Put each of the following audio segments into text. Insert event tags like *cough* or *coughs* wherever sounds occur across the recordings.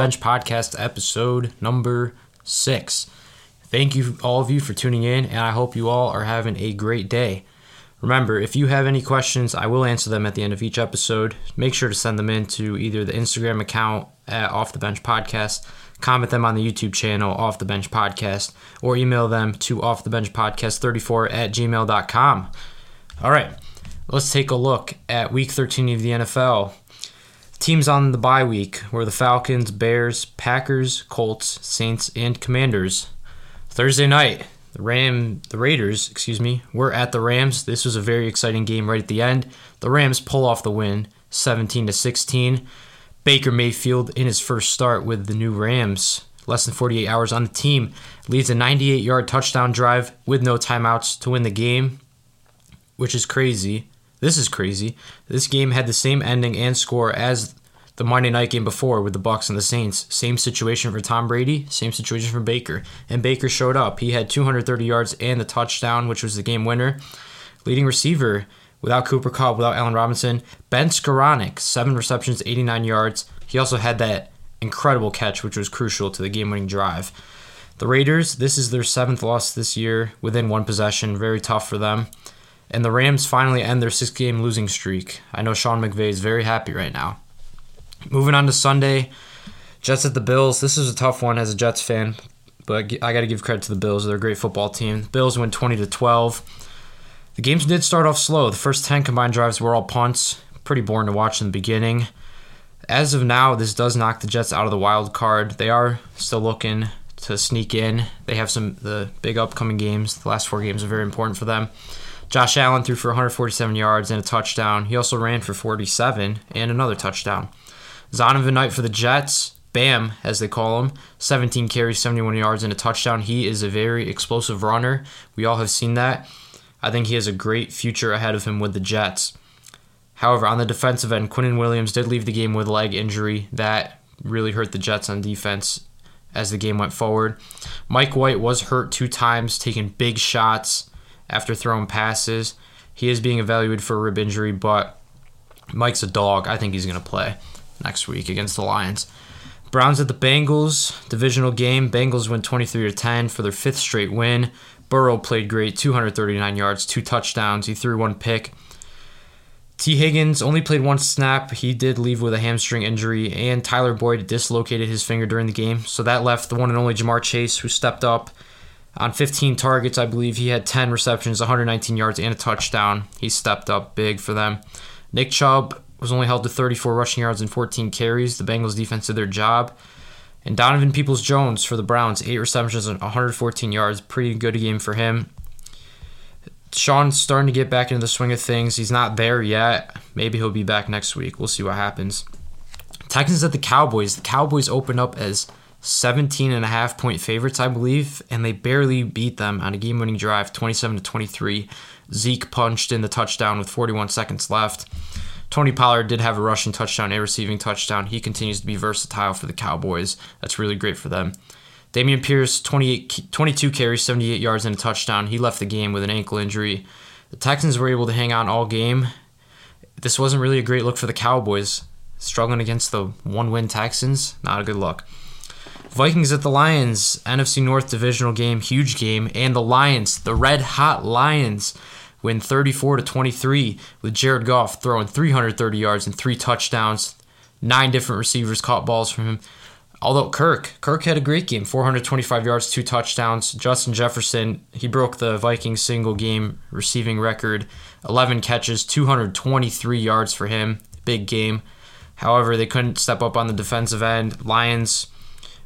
Bench Podcast, episode number six. Thank you, all of you, for tuning in, and I hope you all are having a great day. Remember, if you have any questions, I will answer them at the end of each episode. Make sure to send them in to either the Instagram account at Off the Bench Podcast, comment them on the YouTube channel, Off the Bench Podcast, or email them to Off the Bench Podcast 34 at gmail.com. All right, let's take a look at week 13 of the NFL. Teams on the bye week were the Falcons, Bears, Packers, Colts, Saints, and Commanders. Thursday night, the Ram, the Raiders, excuse me, were at the Rams. This was a very exciting game right at the end. The Rams pull off the win, 17 to 16. Baker Mayfield in his first start with the new Rams, less than 48 hours on the team, leads a 98-yard touchdown drive with no timeouts to win the game, which is crazy. This is crazy. This game had the same ending and score as the Monday night game before with the Bucks and the Saints. Same situation for Tom Brady, same situation for Baker. And Baker showed up. He had 230 yards and the touchdown, which was the game winner. Leading receiver without Cooper Kupp, without Allen Robinson, Ben Skowronek, seven receptions, 89 yards. He also had that incredible catch, which was crucial to the game-winning drive. The Raiders, this is their seventh loss this year within one possession. Very tough for them. And the Rams finally end their six game losing streak. I know Sean McVay is very happy right now. Moving on to Sunday, Jets at the Bills. This is a tough one as a Jets fan, but I got to give credit to the Bills. They're a great football team. The Bills win 20 to 12. The games did start off slow. The first 10 combined drives were all punts. Pretty boring to watch in the beginning. As of now, this does knock the Jets out of the wild card. They are still looking to sneak in. They have some the big upcoming games. The last four games are very important for them. Josh Allen threw for 147 yards and a touchdown. He also ran for 47 and another touchdown. Zonovan Knight for the Jets, Bam, as they call him, 17 carries, 71 yards, and a touchdown. He is a very explosive runner. We all have seen that. I think he has a great future ahead of him with the Jets. However, on the defensive end, Quinnen Williams did leave the game with leg injury. That really hurt the Jets on defense as the game went forward. Mike White was hurt two times, taking big shots after throwing passes. He is being evaluated for a rib injury, but Mike's a dog. I think he's going to play next week against the Lions. Browns at the Bengals, divisional game. Bengals win 23 to 10 for their fifth straight win. Burrow played great, 239 yards, two touchdowns. He threw one pick. T. Higgins only played one snap. He did leave with a hamstring injury, and Tyler Boyd dislocated his finger during the game. So that left the one and only Ja'Marr Chase, who stepped up on 15 targets. I believe he had 10 receptions, 119 yards, and a touchdown. He stepped up big for them. Nick Chubb was only held to 34 rushing yards and 14 carries. The Bengals defense did their job. And Donovan Peoples Jones for the Browns, eight receptions and 114 yards. Pretty good game for him. Sean's starting to get back into the swing of things. He's not there yet. Maybe he'll be back next week. We'll see what happens. Texans at the Cowboys. The Cowboys open up as 17 and a half point favorites, I believe, and they barely beat them on a game winning drive, 27 to 23. Zeke punched in the touchdown with 41 seconds left. Tony Pollard did have a rushing touchdown, a receiving touchdown. He continues to be versatile for the Cowboys. That's really great for them. Dameon Pierce, 28, 22 carries, 78 yards, and a touchdown. He left the game with an ankle injury. The Texans were able to hang on all game. This wasn't really a great look for the Cowboys. Struggling against the one win Texans, not a good look. Vikings at the Lions, NFC North divisional game, huge game, and the Lions, the red hot Lions, win 34 to 23 with Jared Goff throwing 330 yards and three touchdowns. Nine different receivers caught balls from him. Although Kirk, Kirk had a great game, 425 yards, two touchdowns. Justin Jefferson, he broke the Vikings single game receiving record, 11 catches, 223 yards for him. Big game. However, they couldn't step up on the defensive end. Lions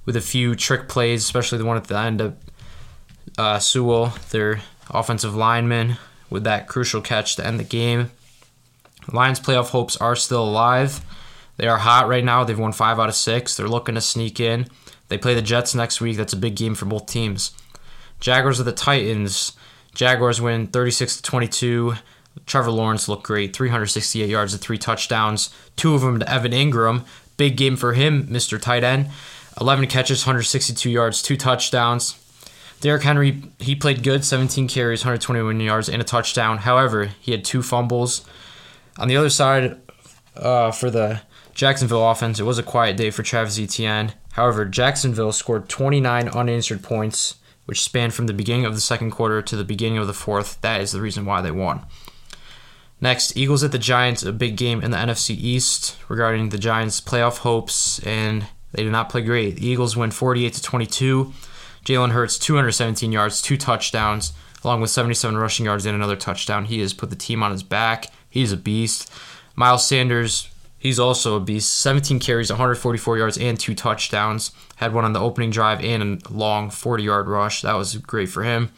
with a few trick plays, especially the one at the end of uh, Sewell, their offensive lineman, with that crucial catch to end the game. Lions playoff hopes are still alive. They are hot right now. They've won five out of six. They're looking to sneak in. They play the Jets next week. That's a big game for both teams. Jaguars of the Titans. Jaguars win 36 to 22. Trevor Lawrence looked great, 368 yards and three touchdowns, two of them to Evan Engram. Big game for him, Mr. Tight End. 11 catches, 162 yards, two touchdowns. Derrick Henry, he played good, 17 carries, 121 yards, and a touchdown. However, he had two fumbles. On the other side, uh, for the Jacksonville offense, it was a quiet day for Travis Etienne. However, Jacksonville scored 29 unanswered points, which spanned from the beginning of the second quarter to the beginning of the fourth. That is the reason why they won. Next, Eagles at the Giants, a big game in the NFC East regarding the Giants' playoff hopes, and they did not play great. The Eagles win 48 to 22. Jalen Hurts 217 yards, two touchdowns, along with 77 rushing yards and another touchdown. He has put the team on his back. He's a beast. Miles Sanders, he's also a beast. 17 carries, 144 yards, and two touchdowns. Had one on the opening drive and a long 40 yard rush. That was great for him.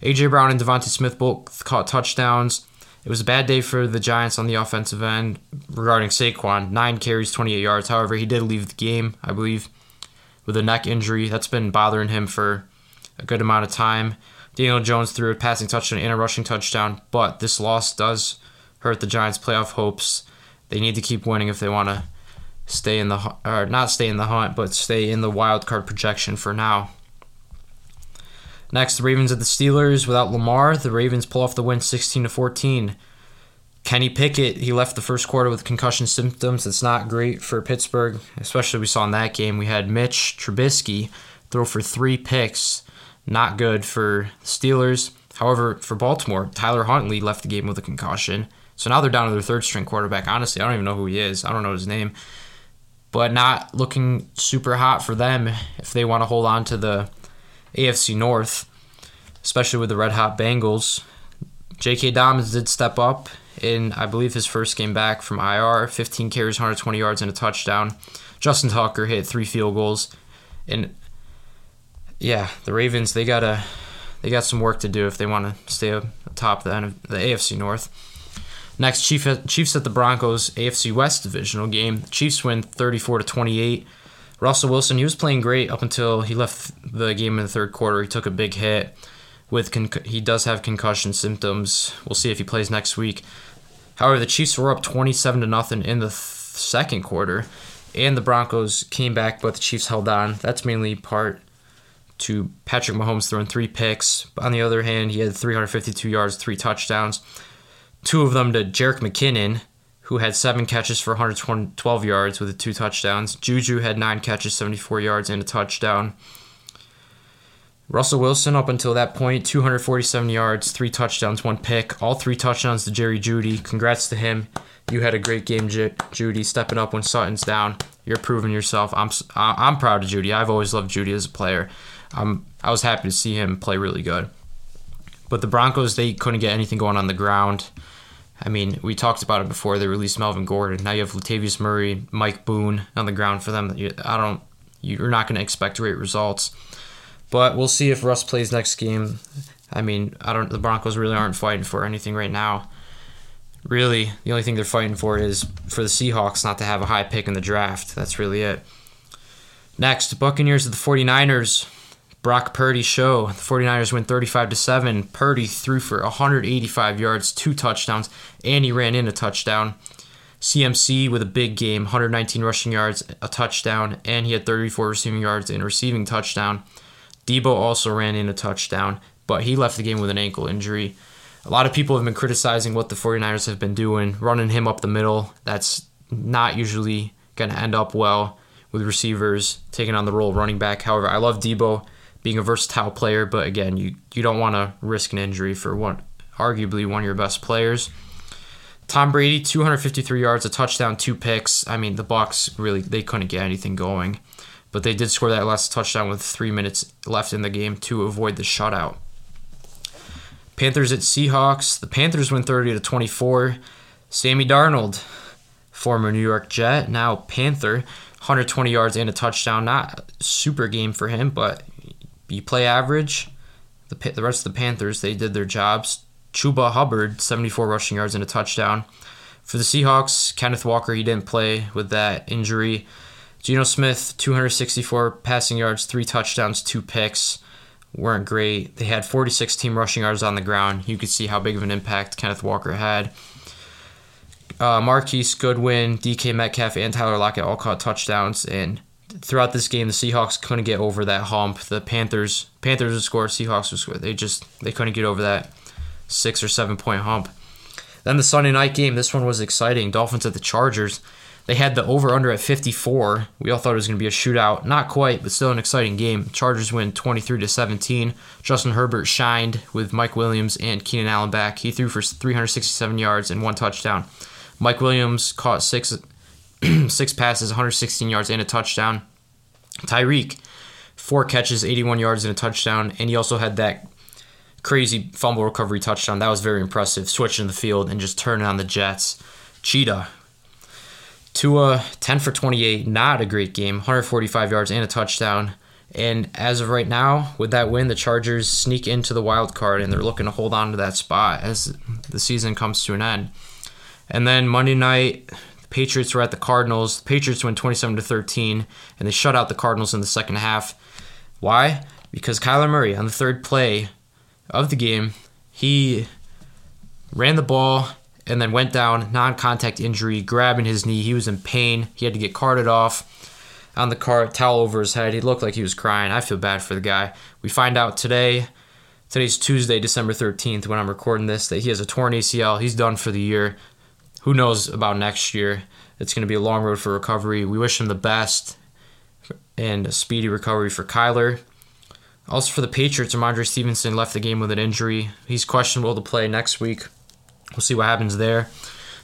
A.J. Brown and DeVonta Smith both caught touchdowns. It was a bad day for the Giants on the offensive end regarding Saquon. Nine carries, 28 yards. However, he did leave the game, I believe, with a neck injury. That's been bothering him for a good amount of time. Daniel Jones threw a passing touchdown and a rushing touchdown, but this loss does hurt the Giants' playoff hopes. They need to keep winning if they want to stay in the or not stay in the hunt, but stay in the wild card projection for now. Next, the Ravens at the Steelers. Without Lamar, the Ravens pull off the win 16 to 14. Kenny Pickett, he left the first quarter with concussion symptoms. It's not great for Pittsburgh, especially we saw in that game. We had Mitch Trubisky throw for three picks. Not good for Steelers. However, for Baltimore, Tyler Huntley left the game with a concussion. So now they're down to their third string quarterback. Honestly, I don't even know who he is. I don't know his name. But not looking super hot for them if they want to hold on to the AFC North, especially with the red hot Bengals. J.K. Dobbins did step up in, I believe, his first game back from IR 15 carries, 120 yards, and a touchdown. Justin Tucker hit three field goals. And yeah, the Ravens, they got to. They got some work to do if they want to stay atop the, the AFC North. Next, Chiefs at the Broncos AFC West divisional game. Chiefs win 34 to 28. Russell Wilson, he was playing great up until he left the game in the third quarter. He took a big hit. With con- he does have concussion symptoms. We'll see if he plays next week. However, the Chiefs were up 27 to nothing in the th- second quarter, and the Broncos came back, but the Chiefs held on. That's mainly part to Patrick Mahomes throwing three picks. But on the other hand, he had 352 yards, three touchdowns, two of them to Jerick McKinnon, who had seven catches for 112 yards with two touchdowns. Juju had nine catches, 74 yards, and a touchdown. Russell Wilson, up until that point, 247 yards, three touchdowns, one pick. All three touchdowns to Jerry Jeudy. Congrats to him. You had a great game, J- Jeudy, stepping up when Sutton's down. You're proving yourself. I'm I'm proud of Jeudy. I've always loved Jeudy as a player. Um, I was happy to see him play really good. But the Broncos, they couldn't get anything going on the ground. I mean, we talked about it before. They released Melvin Gordon. Now you have Latavius Murray, Mike Boone on the ground for them. I don't. You're not going to expect great results. But we'll see if Russ plays next game. I mean, I don't. The Broncos really aren't fighting for anything right now. Really, the only thing they're fighting for is for the Seahawks not to have a high pick in the draft. That's really it. Next, Buccaneers of the 49ers. Brock Purdy show. The 49ers win 35 to 7. Purdy threw for 185 yards, two touchdowns, and he ran in a touchdown. CMC with a big game, 119 rushing yards, a touchdown, and he had 34 receiving yards and a receiving touchdown. Deebo also ran in a touchdown, but he left the game with an ankle injury. A lot of people have been criticizing what the 49ers have been doing, running him up the middle. That's not usually going to end up well with receivers taking on the role of running back. However, I love Deebo being a versatile player, but again, you, you don't want to risk an injury for one arguably one of your best players. Tom Brady, 253 yards, a touchdown, two picks. I mean, the Bucs really they couldn't get anything going, but they did score that last touchdown with three minutes left in the game to avoid the shutout. Panthers at Seahawks. The Panthers win 30 to 24. Sammy Darnold, former New York Jet, now Panther, 120 yards and a touchdown. Not super game for him, but you play average. The, the rest of the Panthers, they did their jobs. Chuba Hubbard, 74 rushing yards and a touchdown. For the Seahawks, Kenneth Walker, he didn't play with that injury. Geno Smith, 264 passing yards, three touchdowns, two picks. weren't great. They had 46 team rushing yards on the ground. You could see how big of an impact Kenneth Walker had. Uh, Marquise Goodwin, DK Metcalf, and Tyler Lockett all caught touchdowns. And throughout this game, the Seahawks couldn't get over that hump. The Panthers Panthers would score, Seahawks would score. They just they couldn't get over that six or seven point hump. Then the Sunday night game, this one was exciting. Dolphins at the Chargers. They had the over under at 54. We all thought it was going to be a shootout. Not quite, but still an exciting game. Chargers win 23 to 17. Justin Herbert shined with Mike Williams and Keenan Allen back. He threw for 367 yards and one touchdown. Mike Williams caught six *clears throat* six passes, 116 yards and a touchdown. Tyreek, four catches, 81 yards and a touchdown, and he also had that crazy fumble recovery touchdown. That was very impressive. Switching the field and just turning on the Jets. Cheetah Tua, 10 for 28, not a great game, 145 yards and a touchdown. And as of right now, with that win, the Chargers sneak into the wild card and they're looking to hold on to that spot as the season comes to an end. And then Monday night, Patriots were at the Cardinals. The Patriots win 27 to 13 and they shut out the Cardinals in the second half. Why? Because Kyler Murray on the third play of the game, he ran the ball and then went down, non contact injury, grabbing his knee. He was in pain. He had to get carted off on the cart, towel over his head. He looked like he was crying. I feel bad for the guy. We find out today, today's Tuesday, December 13th, when I'm recording this, that he has a torn ACL. He's done for the year. Who knows about next year? It's going to be a long road for recovery. We wish him the best and a speedy recovery for Kyler. Also for the Patriots, Rhamondre Stevenson left the game with an injury. He's questionable to play next week. We'll see what happens there.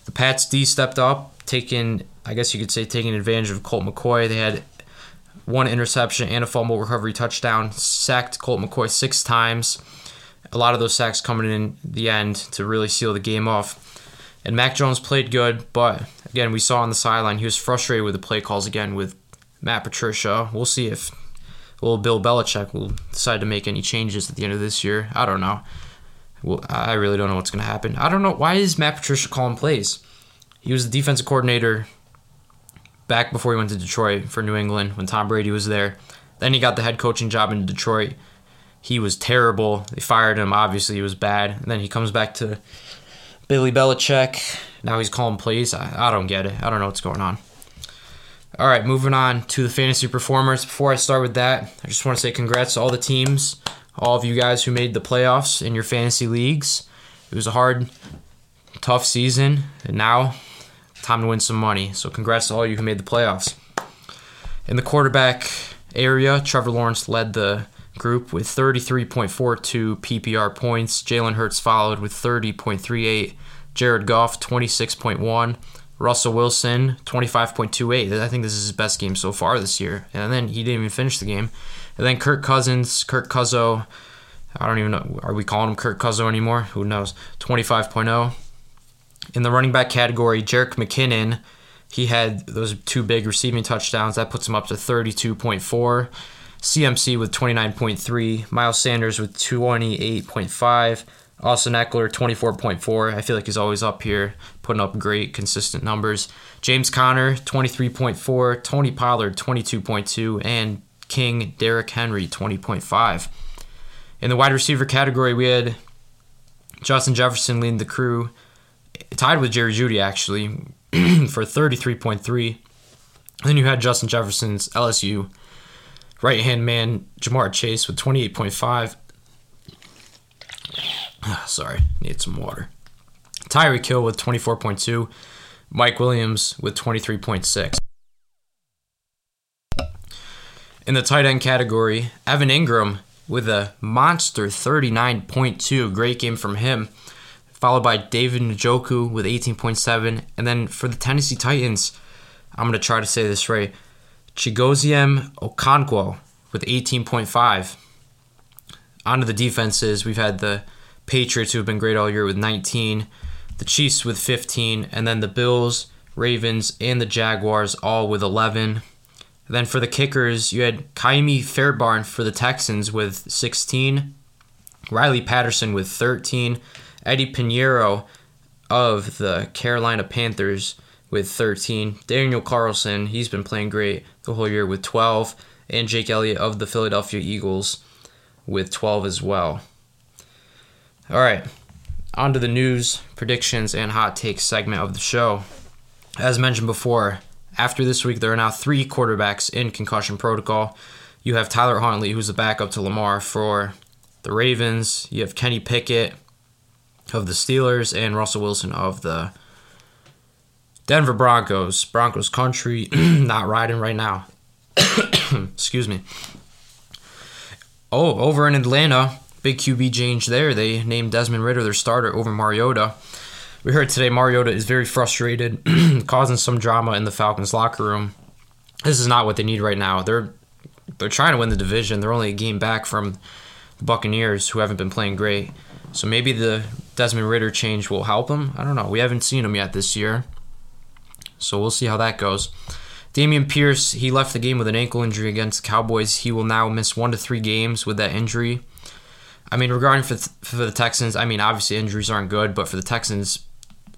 The Pats D stepped up, taking I guess you could say taking advantage of Colt McCoy. They had one interception and a fumble recovery touchdown, sacked Colt McCoy six times. A lot of those sacks coming in the end to really seal the game off. And Mac Jones played good, but again, we saw on the sideline he was frustrated with the play calls again with Matt Patricia. We'll see if well Bill Belichick will decide to make any changes at the end of this year. I don't know. Well, I really don't know what's going to happen. I don't know. Why is Matt Patricia calling plays? He was the defensive coordinator back before he went to Detroit for New England when Tom Brady was there. Then he got the head coaching job in Detroit. He was terrible. They fired him. Obviously, he was bad. And then he comes back to Billy Belichick. Now he's calling plays. I, I don't get it. I don't know what's going on. All right, moving on to the fantasy performers. Before I start with that, I just want to say congrats to all the teams all of you guys who made the playoffs in your fantasy leagues. It was a hard, tough season, and now time to win some money. So congrats to all you who made the playoffs. In the quarterback area, Trevor Lawrence led the group with 33.42 PPR points. Jalen Hurts followed with 30.38. Jared Goff 26.1. Russell Wilson 25.28. I think this is his best game so far this year. And then he didn't even finish the game. And then Kirk Cousins, Kirk Cuzzo, I don't even know, are we calling him Kirk Cuzzo anymore? Who knows? 25.0. In the running back category, Jerick McKinnon, he had those two big receiving touchdowns. That puts him up to 32.4. CMC with 29.3. Miles Sanders with 28.5. Austin Ekeler, 24.4. I feel like he's always up here, putting up great, consistent numbers. James Conner, 23.4. Tony Pollard, 22.2. And King, Derrick Henry, 20.5. In the wide receiver category, we had Justin Jefferson leading the crew, tied with Jerry Jeudy actually, *clears throat* for 33.3. Then you had Justin Jefferson's LSU right hand man, Ja'Marr Chase, with 28.5. Ah, sorry, need some water. Tyreek Hill with 24.2. Mike Williams with 23.6. In the tight end category, Evan Engram with a monster 39.2. Great game from him. Followed by David Njoku with 18.7. And then for the Tennessee Titans, I'm going to try to say this right. Chigoziem Okonkwo with 18.5. On to the defenses, we've had the Patriots who have been great all year with 19, the Chiefs with 15, and then the Bills, Ravens, and the Jaguars all with 11. Then for the kickers, you had Ka'imi Fairbairn for the Texans with 16, Riley Patterson with 13, Eddie Piñeiro of the Carolina Panthers with 13, Daniel Carlson, he's been playing great the whole year with 12, and Jake Elliott of the Philadelphia Eagles with 12 as well. All right, on to the news, predictions, and hot takes segment of the show. As mentioned before, after this week, there are now three quarterbacks in concussion protocol. You have Tyler Huntley, who's the backup to Lamar for the Ravens. You have Kenny Pickett of the Steelers and Russell Wilson of the Denver Broncos. Broncos country, *clears throat* not riding right now. *coughs* Excuse me. Oh, over in Atlanta, big QB change there. They named Desmond Ridder their starter over Mariota. We heard today Mariota is very frustrated, *clears throat* causing some drama in the Falcons locker room. This is not what they need right now. They're they're trying to win the division. They're only a game back from the Buccaneers, who haven't been playing great. So maybe the Desmond Ridder change will help them. I don't know. We haven't seen him yet this year. So we'll see how that goes. Dameon Pierce, he left the game with an ankle injury against Cowboys. He will now miss one to three games with that injury. I mean, regarding for, for the Texans, I mean, obviously injuries aren't good, but for the Texans'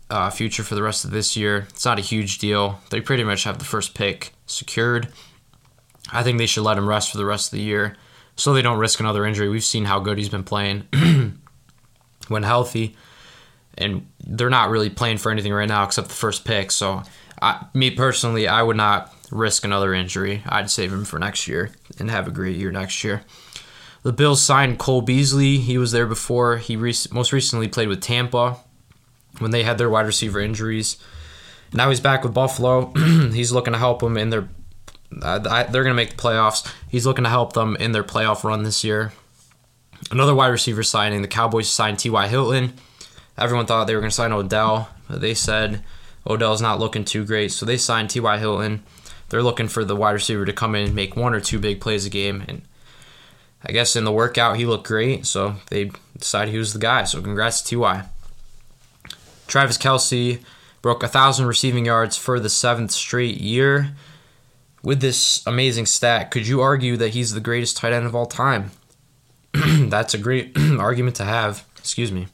uh, future for the rest of this year, it's not a huge deal. They pretty much have the first pick secured. I think they should let him rest for the rest of the year so they don't risk another injury. We've seen how good he's been playing *clears throat* when healthy, and they're not really playing for anything right now except the first pick. So, I, me personally, I would not risk another injury. I'd save him for next year and have a great year next year. The Bills signed Cole Beasley. He was there before. He re- most recently played with Tampa when they had their wide receiver injuries. Now he's back with Buffalo. *clears throat* he's looking to help them in their. Uh, they're going to make the playoffs. He's looking to help them in their playoff run this year. Another wide receiver signing. The Cowboys signed T.Y. Hilton. Everyone thought they were going to sign Odell. They said Odell's not looking too great, so they signed T.Y. Hilton. They're looking for the wide receiver to come in and make one or two big plays a game. And I guess in the workout, he looked great, so they decided he was the guy. So congrats to T.Y. Travis Kelce broke 1,000 receiving yards for the seventh straight year. With this amazing stat, could you argue that he's the greatest tight end of all time? *clears throat* That's a great *clears throat* argument to have. Excuse me.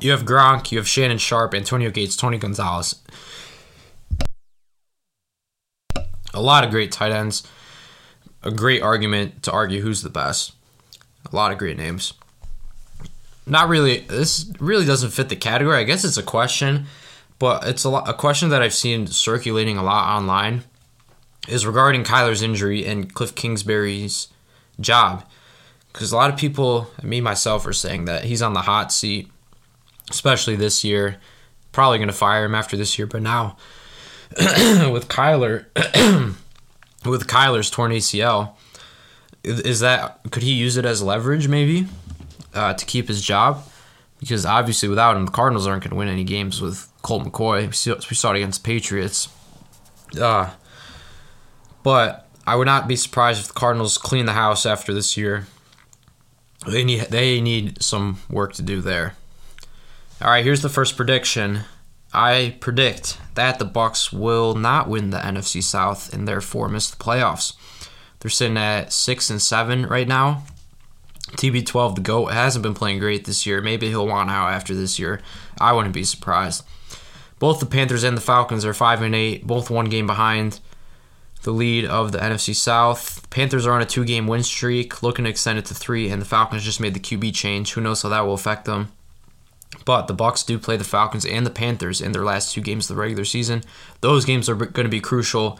You have Gronk, you have Shannon Sharpe, Antonio Gates, Tony Gonzalez. A lot of great tight ends. A great argument to argue who's the best. A lot of great names not really. This really doesn't fit the category. I guess it's a question, but it's a, lot, a question that I've seen circulating a lot online is regarding Kyler's injury and Cliff Kingsbury's job. Because a lot of people, me myself, are saying that he's on the hot seat, especially this year. Probably going to fire him after this year, but now *clears throat* with Kyler, *clears throat* with Kyler's torn ACL, is that could he use it as leverage maybe? uh, to keep his job because obviously without him, the Cardinals aren't going to win any games with Colt McCoy. We saw it against Patriots. Uh, but I would not be surprised if the Cardinals clean the house after this year. They need they need some work to do there. All right, here's the first prediction. I predict that the Bucks will not win the NFC South and therefore miss the playoffs. They're sitting at six and seven right now. TB12, the GOAT, hasn't been playing great this year. Maybe he'll want out after this year. I wouldn't be surprised. Both the Panthers and the Falcons are 5 and 8, both one game behind the lead of the NFC South. Panthers are on a two game win streak, looking to extend it to three, and the Falcons just made the QB change. Who knows how that will affect them? But the Bucks do play the Falcons and the Panthers in their last two games of the regular season. Those games are going to be crucial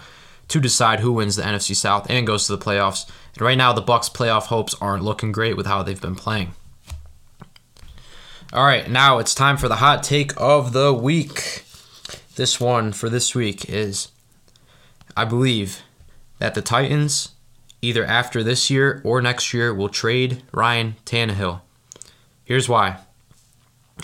to decide who wins the NFC South and goes to the playoffs. And right now, the Bucks' playoff hopes aren't looking great with how they've been playing. All right, now it's time for the hot take of the week. This one for this week is I believe that the Titans, either after this year or next year, will trade Ryan Tannehill. Here's why.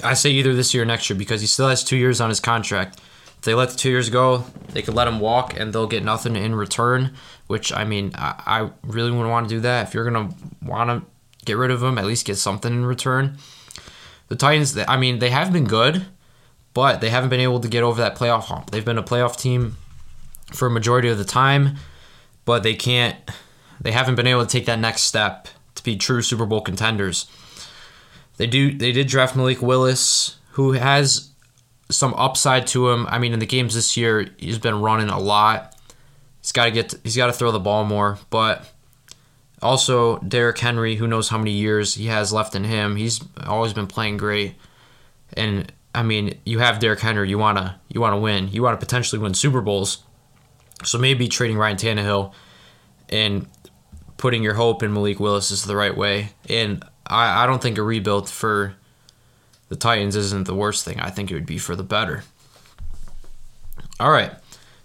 I say either this year or next year because he still has two years on his contract If they let the two years go, they could let him walk and they'll get nothing in return. Which I mean, I, I really wouldn't want to do that. If you're gonna want to get rid of him, at least get something in return. The Titans, I mean, they have been good, but they haven't been able to get over that playoff hump. They've been a playoff team for a majority of the time, but they can't. They haven't been able to take that next step to be true Super Bowl contenders. They do. They did draft Malik Willis, who has some upside to him. I mean, in the games this year, he's been running a lot. He's got to get. he's got to throw the ball more. But Also, Derrick Henry, who knows how many years he has left in him. He's always been playing great. And I mean, you have Derrick Henry, you wanna you wanna win. You wanna potentially win Super Bowls. So maybe trading Ryan Tannehill and putting your hope in Malik Willis is the right way. And I, I don't think a rebuild for the Titans isn't the worst thing. I think it would be for the better. All right.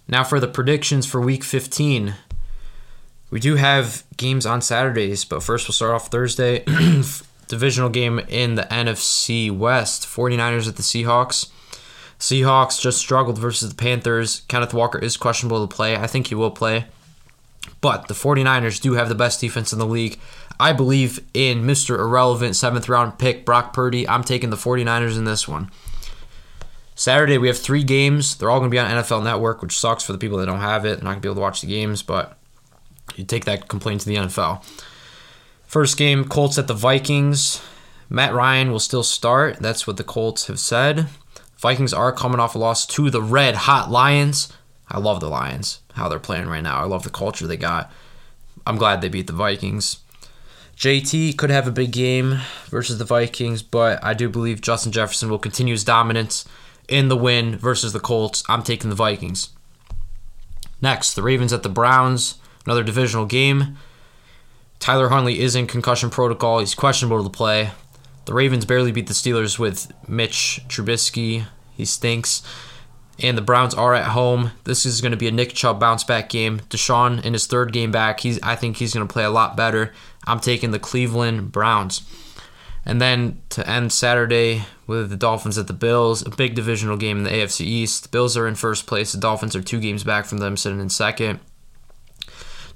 Now for the predictions for week 15. We do have games on Saturdays, but first we'll start off Thursday. *clears throat* Divisional game in the NFC West 49ers at the Seahawks. Seahawks just struggled versus the Panthers. Kenneth Walker is questionable to play. I think he will play. But the 49ers do have the best defense in the league. I believe in Mr. Irrelevant seventh round pick, Brock Purdy. I'm taking the 49ers in this one. Saturday, we have three games. They're all going to be on NFL Network, which sucks for the people that don't have it. They're not going to be able to watch the games, but you take that complaint to the NFL. First game, Colts at the Vikings. Matt Ryan will still start. That's what the Colts have said. Vikings are coming off a loss to the Red Hot Lions. I love the Lions, how they're playing right now. I love the culture they got. I'm glad they beat the Vikings. JT could have a big game versus the Vikings, but I do believe Justin Jefferson will continue his dominance in the win versus the Colts. I'm taking the Vikings. Next, the Ravens at the Browns, another divisional game. Tyler Huntley is in concussion protocol. He's questionable to play. The Ravens barely beat the Steelers with Mitch Trubisky. He stinks. And the Browns are at home. This is going to be a Nick Chubb bounce back game. Deshaun in his third game back, he's I think he's going to play a lot better. I'm taking the Cleveland Browns. And then to end Saturday with the Dolphins at the Bills, a big divisional game in the AFC East. The Bills are in first place. The Dolphins are two games back from them, sitting in second.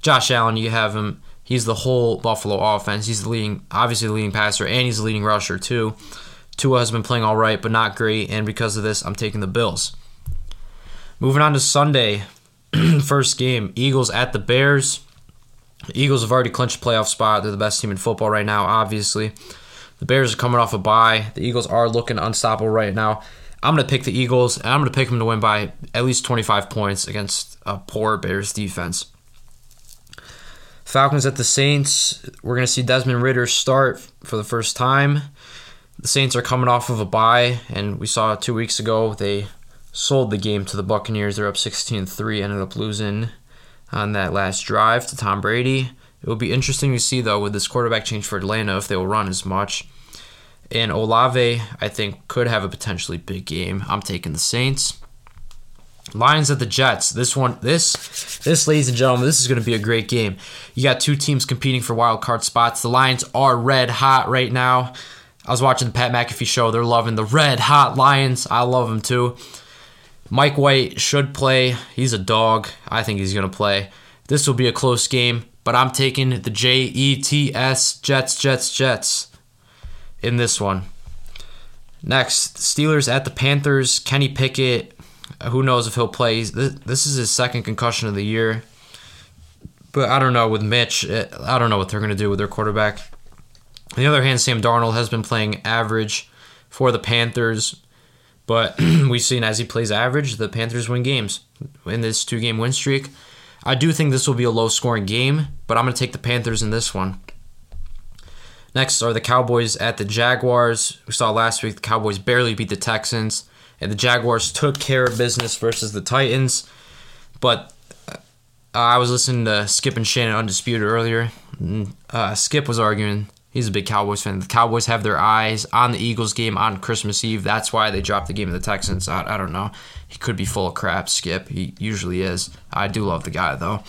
Josh Allen, you have him. He's the whole Buffalo offense. He's the leading, obviously the leading passer, and he's the leading rusher too. Tua has been playing all right, but not great, and because of this, I'm taking the Bills. Moving on to Sunday, *clears throat* first game, Eagles at the Bears. Eagles have already clinched a playoff spot. They're the best team in football right now, obviously. The Bears are coming off a bye. The Eagles are looking unstoppable right now. I'm going to pick the Eagles, and I'm going to pick them to win by at least 25 points against a poor Bears defense. Falcons at the Saints. We're going to see Desmond Ridder start for the first time. The Saints are coming off of a bye, and we saw two weeks ago they sold the game to the Buccaneers. They're up 16 3, ended up losing on that last drive to Tom Brady. It will be interesting to see, though, with this quarterback change for Atlanta, if they will run as much. And Olave, I think, could have a potentially big game. I'm taking the Saints. Lions at the Jets. This one, this, this, ladies and gentlemen, this is going to be a great game. You got two teams competing for wild card spots. The Lions are red hot right now. I was watching the Pat McAfee show. They're loving the red hot Lions. I love them too. Mike White should play. He's a dog. I think he's going to play. This will be a close game, but I'm taking the J E T S Jets, Jets, Jets in this one. Next, Steelers at the Panthers. Kenny Pickett who knows if he'll play? This is his second concussion of the year. But I don't know with Mitch. Eh, I don't know what they're going to do with their quarterback. On the other hand, Sam Darnold has been playing average for the Panthers. But *clears throat* we've seen as he plays average, the Panthers win games in this two game win streak. I do think this will be a low scoring game, but I'm going to take the Panthers in this one. Next are the Cowboys at the Jaguars. We saw last week the Cowboys barely beat the Texans and the Jaguars took care of business versus the Titans. But uh, I was listening to Skip and Shannon Undisputed earlier. Uh, Skip was arguing he's a big Cowboys fan. The Cowboys have their eyes on the Eagles game on Christmas Eve. That's why they dropped the game of the Texans. I, I don't know. He could be full of crap, Skip. He usually is. I do love the guy, though.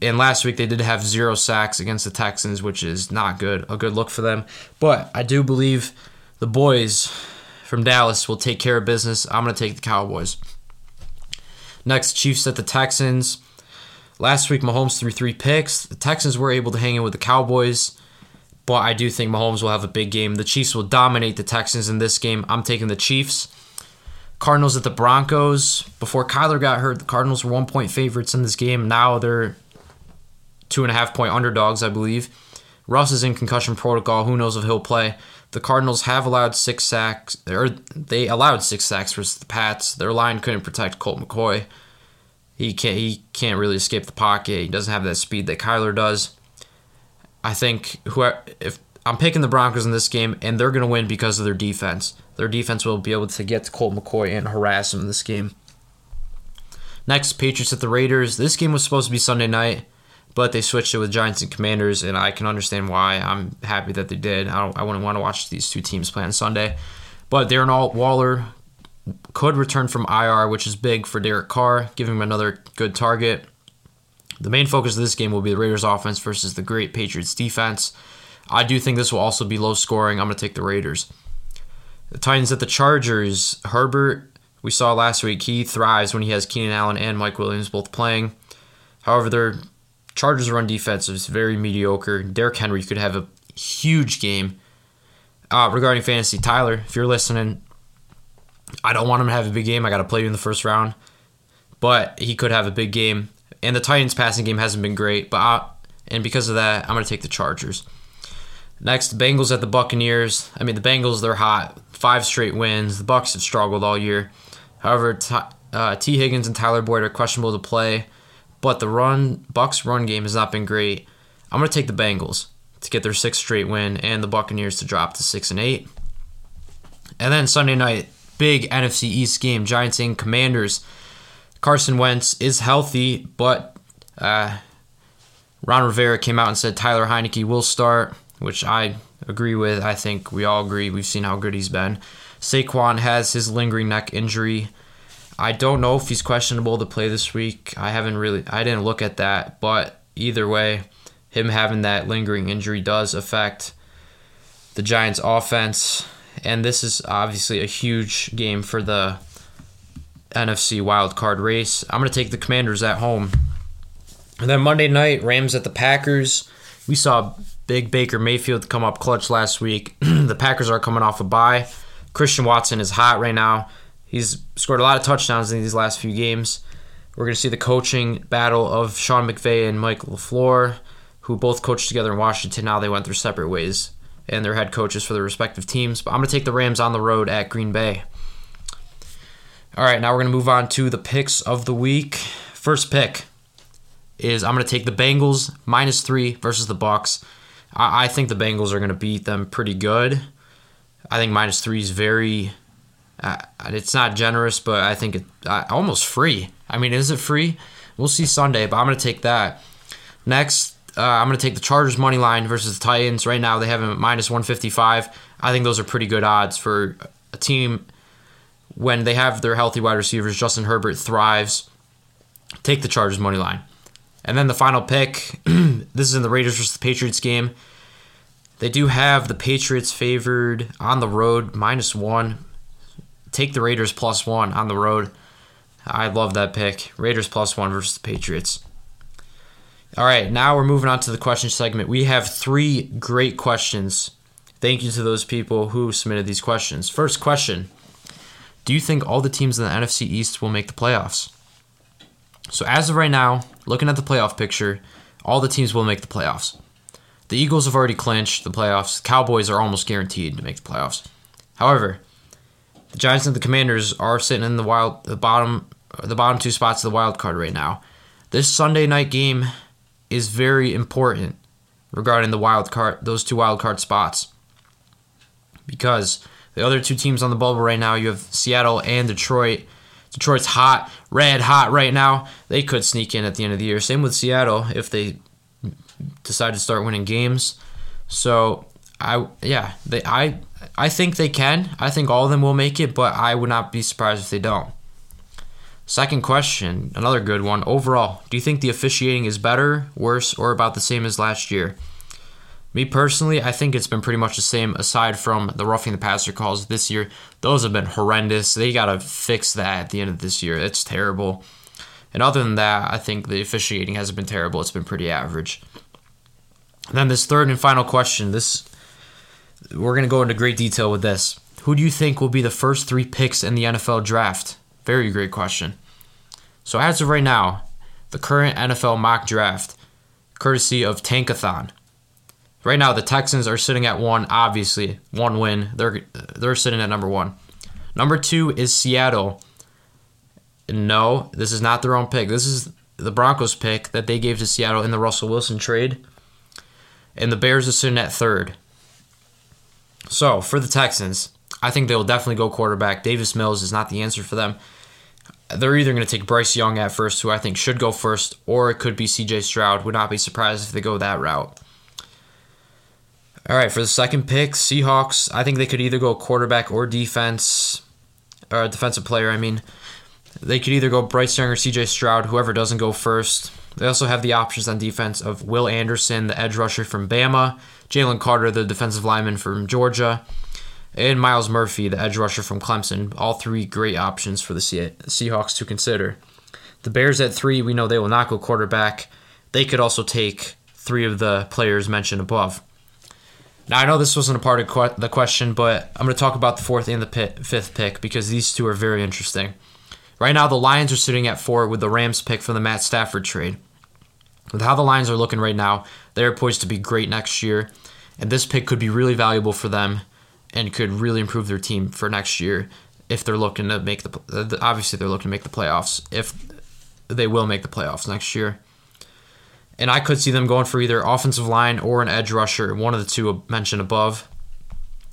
And last week they did have zero sacks against the Texans, which is not good. A good look for them. But I do believe the boys from Dallas will take care of business. I'm going to take the Cowboys. Next, Chiefs at the Texans. Last week, Mahomes threw three picks. The Texans were able to hang in with the Cowboys, but I do think Mahomes will have a big game. The Chiefs will dominate the Texans in this game. I'm taking the Chiefs. Cardinals at the Broncos. Before Kyler got hurt, the Cardinals were one point favorites in this game. Now they're two and a half point underdogs, I believe. Russ is in concussion protocol. Who knows if he'll play? The Cardinals have allowed six sacks, or they allowed six sacks versus the Pats. Their line couldn't protect Colt McCoy. He can't. He can't really escape the pocket. He doesn't have that speed that Kyler does. I think who if I'm picking the Broncos in this game, and they're going to win because of their defense. Their defense will be able to get to Colt McCoy and harass him in this game. Next, Patriots at the Raiders. This game was supposed to be Sunday night, but they switched it with Giants and Commanders, and I can understand why. I'm happy that they did. I, don't, I wouldn't want to watch these two teams play on Sunday. But Darren Waller could return from IR, which is big for Derek Carr, giving him another good target. The main focus of this game will be the Raiders' offense versus the great Patriots' defense. I do think this will also be low scoring. I'm going to take the Raiders. The Titans at the Chargers. Herbert, we saw last week, he thrives when he has Keenan Allen and Mike Williams both playing. However, their Chargers run defense is very mediocre. Derrick Henry could have a huge game. Uh, regarding fantasy, Tyler, if you're listening, I don't want him to have a big game. I got to play you in the first round, but he could have a big game. And the Titans' passing game hasn't been great, but I, and because of that, I'm going to take the Chargers. Next, Bengals at the Buccaneers. I mean, the Bengals they're hot, five straight wins. The Bucks have struggled all year. However, T, uh, Tee Higgins and Tyler Boyd are questionable to play, but the run Bucks run game has not been great. I'm going to take the Bengals to get their sixth straight win and the Buccaneers to drop to six and eight. And then Sunday night, big NFC East game, Giants and Commanders. Carson Wentz is healthy, but uh, Ron Rivera came out and said Tyler Heinicke will start which I agree with. I think we all agree. We've seen how good he's been. Saquon has his lingering neck injury. I don't know if he's questionable to play this week. I haven't really, I didn't look at that, but either way, him having that lingering injury does affect the Giants' offense. And this is obviously a huge game for the NFC wild card race. I'm going to take the Commanders at home. And then Monday night, Rams at the Packers. We saw Big Baker Mayfield come up clutch last week. *clears throat* the Packers are coming off a bye. Christian Watson is hot right now. He's scored a lot of touchdowns in these last few games. We're going to see the coaching battle of Sean McVay and Mike LaFleur, who both coached together in Washington. Now they went their separate ways and their head coaches for their respective teams. But I'm going to take the Rams on the road at Green Bay. All right, now we're going to move on to the picks of the week. First pick is I'm going to take the Bengals minus three versus the Bucks. I, I think the Bengals are going to beat them pretty good. I think minus three is very. Uh, it's not generous, but I think it uh, almost free. I mean, is it free? We'll see Sunday, but I'm going to take that. Next, uh, I'm going to take the Chargers money line versus the Titans. Right now, they have them at minus 155. I think those are pretty good odds for a team when they have their healthy wide receivers. Justin Herbert thrives. Take the Chargers money line. And then the final pick, *clears throat* this is in the Raiders versus the Patriots game. They do have the Patriots favored on the road, minus one. Take the Raiders plus one on the road. I love that pick. Raiders plus one versus the Patriots. All right, now we're moving on to the question segment. We have three great questions. Thank you to those people who submitted these questions. First question Do you think all the teams in the NFC East will make the playoffs? So, as of right now, looking at the playoff picture, all the teams will make the playoffs. The Eagles have already clinched the playoffs. The Cowboys are almost guaranteed to make the playoffs. However, the Giants and the Commanders are sitting in the wild the bottom the bottom two spots of the wild card right now. This Sunday night game is very important regarding the wild card those two wild card spots. Because the other two teams on the bubble right now, you have Seattle and Detroit. Detroit's hot, red hot right now. They could sneak in at the end of the year. Same with Seattle if they decide to start winning games. So I yeah, they I I think they can. I think all of them will make it, but I would not be surprised if they don't. Second question, another good one. Overall, do you think the officiating is better, worse, or about the same as last year? Me personally, I think it's been pretty much the same aside from the roughing the passer calls this year. Those have been horrendous. They got to fix that at the end of this year. It's terrible. And other than that, I think the officiating hasn't been terrible. It's been pretty average. And then this third and final question, this we're going to go into great detail with this. Who do you think will be the first 3 picks in the NFL draft? Very great question. So as of right now, the current NFL mock draft, courtesy of Tankathon, Right now, the Texans are sitting at one. Obviously, one win. They're they're sitting at number one. Number two is Seattle. No, this is not their own pick. This is the Broncos pick that they gave to Seattle in the Russell Wilson trade. and the Bears are sitting at third. So for the Texans, I think they'll definitely go quarterback. Davis Mills is not the answer for them. They're either going to take Bryce Young at first, who I think should go first, or it could be CJ Stroud. Would not be surprised if they go that route. All right, for the second pick, Seahawks, I think they could either go quarterback or defense, or defensive player, I mean. They could either go Bryce Young or CJ Stroud, whoever doesn't go first. They also have the options on defense of Will Anderson, the edge rusher from Bama, Jalen Carter, the defensive lineman from Georgia, and Myles Murphy, the edge rusher from Clemson. All three great options for the Seahawks to consider. The Bears at three, we know they will not go quarterback. They could also take three of the players mentioned above. Now, I know this wasn't a part of the question, but I'm going to talk about the fourth and the fifth pick because these two are very interesting. Right now, the Lions are sitting at four with the Rams pick from the Matt Stafford trade. With how the Lions are looking right now, they're poised to be great next year, and this pick could be really valuable for them and could really improve their team for next year if they're looking to make the obviously they're looking to make the playoffs if they will make the playoffs next year. And I could see them going for either offensive line or an edge rusher, one of the two mentioned above.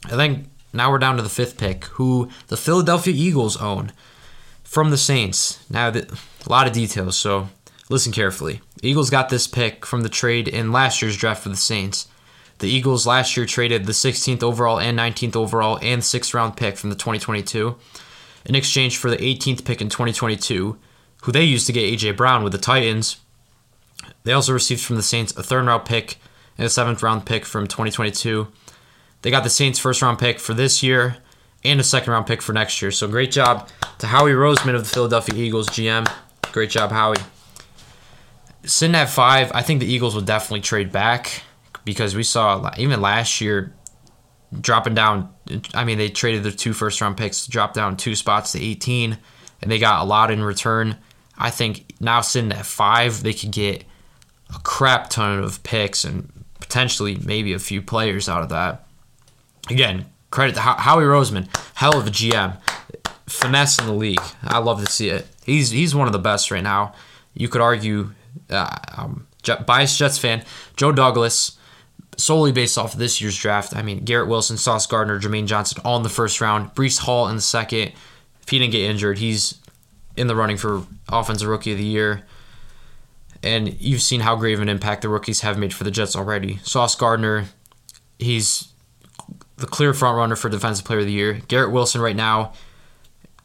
I think now we're down to the fifth pick, who the Philadelphia Eagles own from the Saints. Now, a lot of details, so listen carefully. Eagles got this pick from the trade in last year's draft for the Saints. The Eagles last year traded the 16th overall and 19th overall and 6th round pick from the 2022 in exchange for the 18th pick in 2022, who they used to get A.J. Brown with the Titans. They also received from the Saints a third round pick and a seventh round pick from 2022. They got the Saints' first round pick for this year and a second round pick for next year. So great job to Howie Roseman of the Philadelphia Eagles GM. Great job, Howie. Sitting at five, I think the Eagles will definitely trade back because we saw even last year dropping down. I mean, they traded their two first round picks, drop down two spots to 18, and they got a lot in return. I think now sitting at five, they could get a crap ton of picks and potentially maybe a few players out of that. Again, credit to Howie Roseman, hell of a GM, finesse in the league. I love to see it. He's he's one of the best right now. You could argue, uh, um, biased Jets fan, Joe Douglas solely based off of this year's draft. I mean, Garrett Wilson, Sauce Gardner, Jermaine Johnson all in the first round. Breece Hall in the second. If he didn't get injured, he's in the running for Offensive Rookie of the Year. And you've seen how of an impact the rookies have made for the Jets already. Sauce Gardner, he's the clear front runner for Defensive Player of the Year. Garrett Wilson right now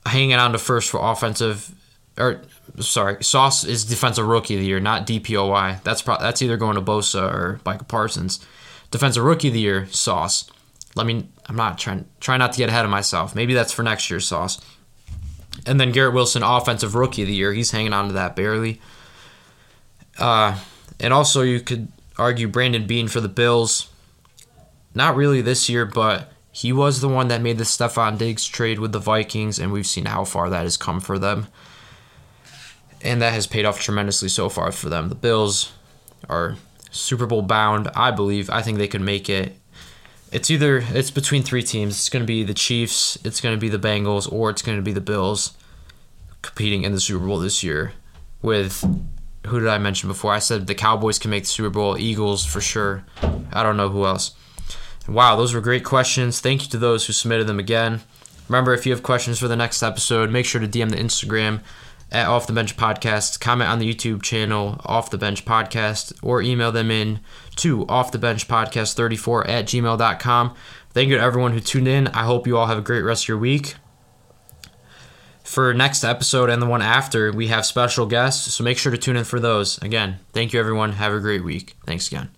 hanging on to first for offensive or sorry, Sauce is Defensive Rookie of the Year, not DPOY. That's pro- that's either going to Bosa or Micah Parsons. Defensive Rookie of the Year, Sauce. Let me. I'm not trying. Try not to get ahead of myself. Maybe that's for next year's Sauce. And then Garrett Wilson, Offensive Rookie of the Year. He's hanging on to that barely. Uh, and also you could argue Brandon Beane for the Bills. Not really this year, but he was the one that made the Stefon Diggs trade with the Vikings, and we've seen how far that has come for them. And that has paid off tremendously so far for them. The Bills are Super Bowl bound, I believe. I think they could make it. It's either it's between three teams. It's going to be the Chiefs, it's going to be the Bengals, or it's going to be the Bills competing in the Super Bowl this year. With who did I mention before? I said the Cowboys can make the Super Bowl, Eagles for sure. I don't know who else. Wow, those were great questions. Thank you to those who submitted them again. Remember, if you have questions for the next episode, make sure to DM the Instagram at Off the Bench Podcast, comment on the YouTube channel, Off the Bench Podcast, or email them in to Off the Bench Podcast 34 at gmail.com. Thank you to everyone who tuned in. I hope you all have a great rest of your week. For next episode and the one after, we have special guests, so make sure to tune in for those. Again, thank you everyone. Have a great week. Thanks again.